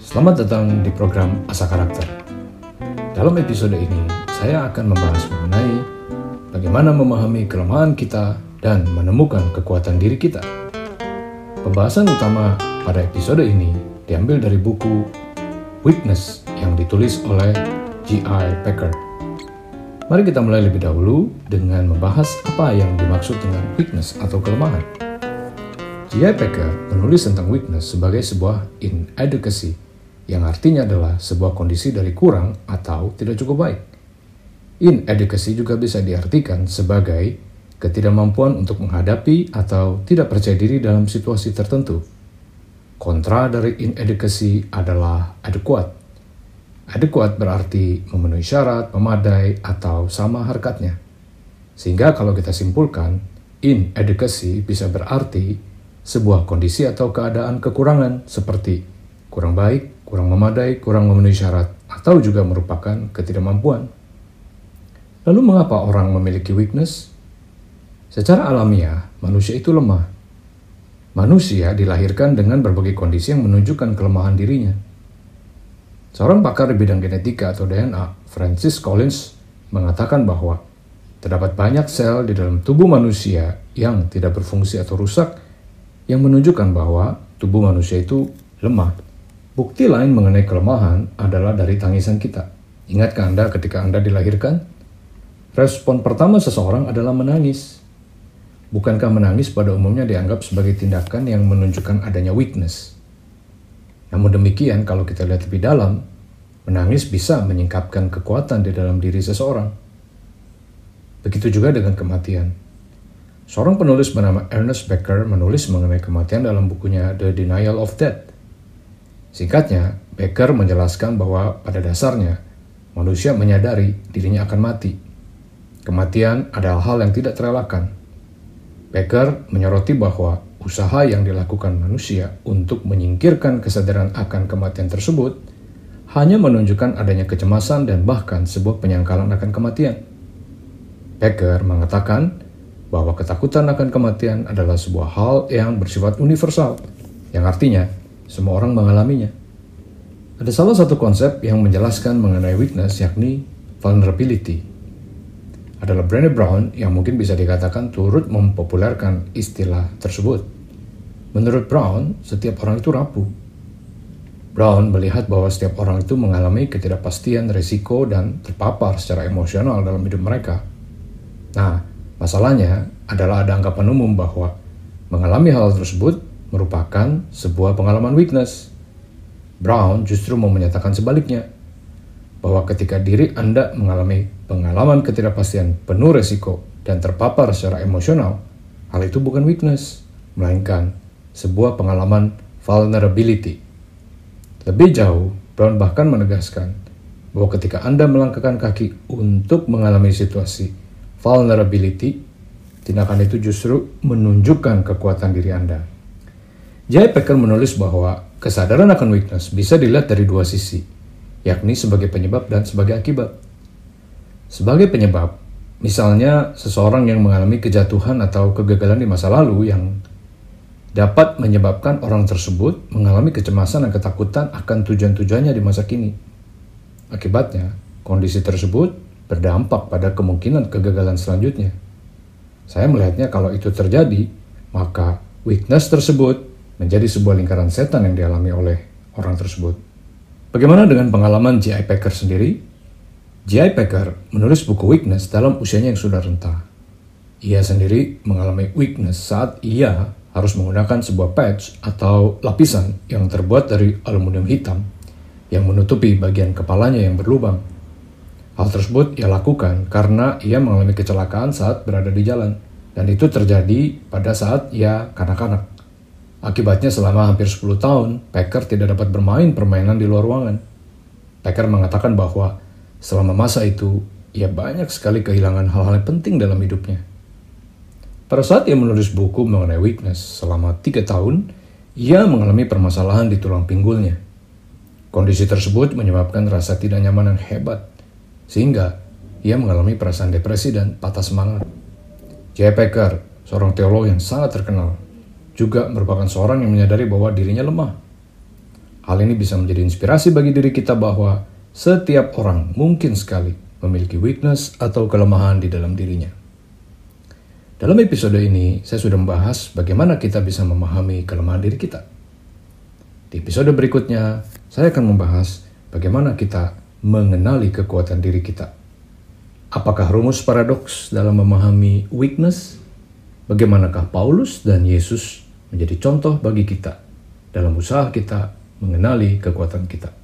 Selamat datang di program Asa Karakter. Dalam episode ini, saya akan membahas mengenai bagaimana memahami kelemahan kita dan menemukan kekuatan diri kita. Pembahasan utama pada episode ini diambil dari buku Weakness yang ditulis oleh G.I. Packer. Mari kita mulai lebih dahulu dengan membahas apa yang dimaksud dengan weakness atau kelemahan. G.I. Packer menulis tentang weakness sebagai sebuah inadequacy yang artinya adalah sebuah kondisi dari kurang atau tidak cukup baik. Inadequacy juga bisa diartikan sebagai ketidakmampuan untuk menghadapi atau tidak percaya diri dalam situasi tertentu. Kontra dari inadequacy adalah adequate. Adequate berarti memenuhi syarat, memadai, atau sama harkatnya. Sehingga kalau kita simpulkan, inadequacy bisa berarti sebuah kondisi atau keadaan kekurangan seperti kurang baik, kurang memadai, kurang memenuhi syarat, atau juga merupakan ketidakmampuan. Lalu mengapa orang memiliki weakness? Secara alamiah, manusia itu lemah. Manusia dilahirkan dengan berbagai kondisi yang menunjukkan kelemahan dirinya. Seorang pakar di bidang genetika atau DNA, Francis Collins, mengatakan bahwa terdapat banyak sel di dalam tubuh manusia yang tidak berfungsi atau rusak yang menunjukkan bahwa tubuh manusia itu lemah. Bukti lain mengenai kelemahan adalah dari tangisan kita. Ingatkah Anda ketika Anda dilahirkan? Respon pertama seseorang adalah menangis. Bukankah menangis pada umumnya dianggap sebagai tindakan yang menunjukkan adanya weakness? Namun demikian, kalau kita lihat lebih dalam, menangis bisa menyingkapkan kekuatan di dalam diri seseorang. Begitu juga dengan kematian. Seorang penulis bernama Ernest Becker menulis mengenai kematian dalam bukunya The Denial of Death. Singkatnya, Becker menjelaskan bahwa pada dasarnya manusia menyadari dirinya akan mati. Kematian adalah hal yang tidak terelakkan. Becker menyoroti bahwa usaha yang dilakukan manusia untuk menyingkirkan kesadaran akan kematian tersebut hanya menunjukkan adanya kecemasan dan bahkan sebuah penyangkalan akan kematian. Becker mengatakan bahwa ketakutan akan kematian adalah sebuah hal yang bersifat universal, yang artinya semua orang mengalaminya. Ada salah satu konsep yang menjelaskan mengenai weakness yakni vulnerability. Adalah Brené Brown yang mungkin bisa dikatakan turut mempopulerkan istilah tersebut. Menurut Brown, setiap orang itu rapuh. Brown melihat bahwa setiap orang itu mengalami ketidakpastian, risiko, dan terpapar secara emosional dalam hidup mereka. Nah, Masalahnya adalah ada anggapan umum bahwa mengalami hal tersebut merupakan sebuah pengalaman weakness. Brown justru mau menyatakan sebaliknya, bahwa ketika diri Anda mengalami pengalaman ketidakpastian penuh resiko dan terpapar secara emosional, hal itu bukan weakness, melainkan sebuah pengalaman vulnerability. Lebih jauh, Brown bahkan menegaskan bahwa ketika Anda melangkahkan kaki untuk mengalami situasi vulnerability, tindakan itu justru menunjukkan kekuatan diri Anda. Jay Packer menulis bahwa kesadaran akan weakness bisa dilihat dari dua sisi, yakni sebagai penyebab dan sebagai akibat. Sebagai penyebab, misalnya seseorang yang mengalami kejatuhan atau kegagalan di masa lalu yang dapat menyebabkan orang tersebut mengalami kecemasan dan ketakutan akan tujuan-tujuannya di masa kini. Akibatnya, kondisi tersebut berdampak pada kemungkinan kegagalan selanjutnya. Saya melihatnya kalau itu terjadi, maka weakness tersebut menjadi sebuah lingkaran setan yang dialami oleh orang tersebut. Bagaimana dengan pengalaman J.I. Packer sendiri? J.I. Packer menulis buku Weakness dalam usianya yang sudah renta. Ia sendiri mengalami weakness saat ia harus menggunakan sebuah patch atau lapisan yang terbuat dari aluminium hitam yang menutupi bagian kepalanya yang berlubang Hal tersebut ia lakukan karena ia mengalami kecelakaan saat berada di jalan, dan itu terjadi pada saat ia kanak-kanak. Akibatnya selama hampir 10 tahun, Packer tidak dapat bermain permainan di luar ruangan. Packer mengatakan bahwa selama masa itu, ia banyak sekali kehilangan hal-hal yang penting dalam hidupnya. Pada saat ia menulis buku mengenai weakness selama tiga tahun, ia mengalami permasalahan di tulang pinggulnya. Kondisi tersebut menyebabkan rasa tidak nyaman yang hebat sehingga ia mengalami perasaan depresi dan patah semangat. J. Packer, seorang teolog yang sangat terkenal, juga merupakan seorang yang menyadari bahwa dirinya lemah. Hal ini bisa menjadi inspirasi bagi diri kita bahwa setiap orang mungkin sekali memiliki weakness atau kelemahan di dalam dirinya. Dalam episode ini, saya sudah membahas bagaimana kita bisa memahami kelemahan diri kita. Di episode berikutnya, saya akan membahas bagaimana kita mengenali kekuatan diri kita. Apakah rumus paradoks dalam memahami weakness? Bagaimanakah Paulus dan Yesus menjadi contoh bagi kita dalam usaha kita mengenali kekuatan kita?